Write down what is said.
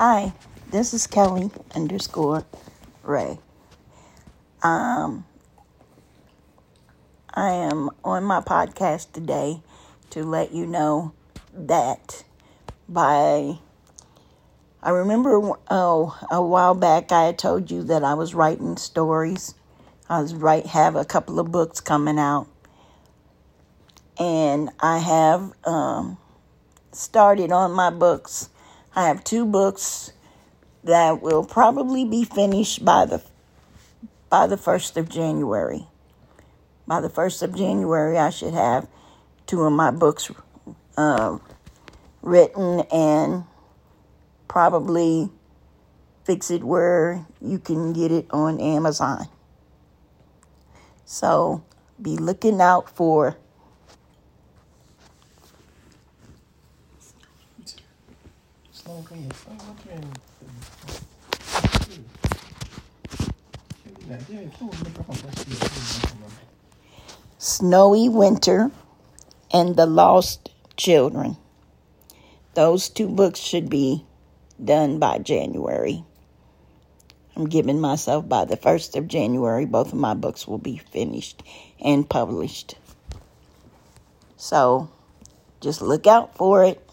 Hi, this is Kelly underscore Ray. Um, I am on my podcast today to let you know that by I remember oh a while back I had told you that I was writing stories. I was write have a couple of books coming out, and I have um, started on my books I have two books that will probably be finished by the by the first of January. By the first of January, I should have two of my books uh, written and probably fix it where you can get it on Amazon. So be looking out for Snowy Winter and The Lost Children. Those two books should be done by January. I'm giving myself by the 1st of January, both of my books will be finished and published. So just look out for it.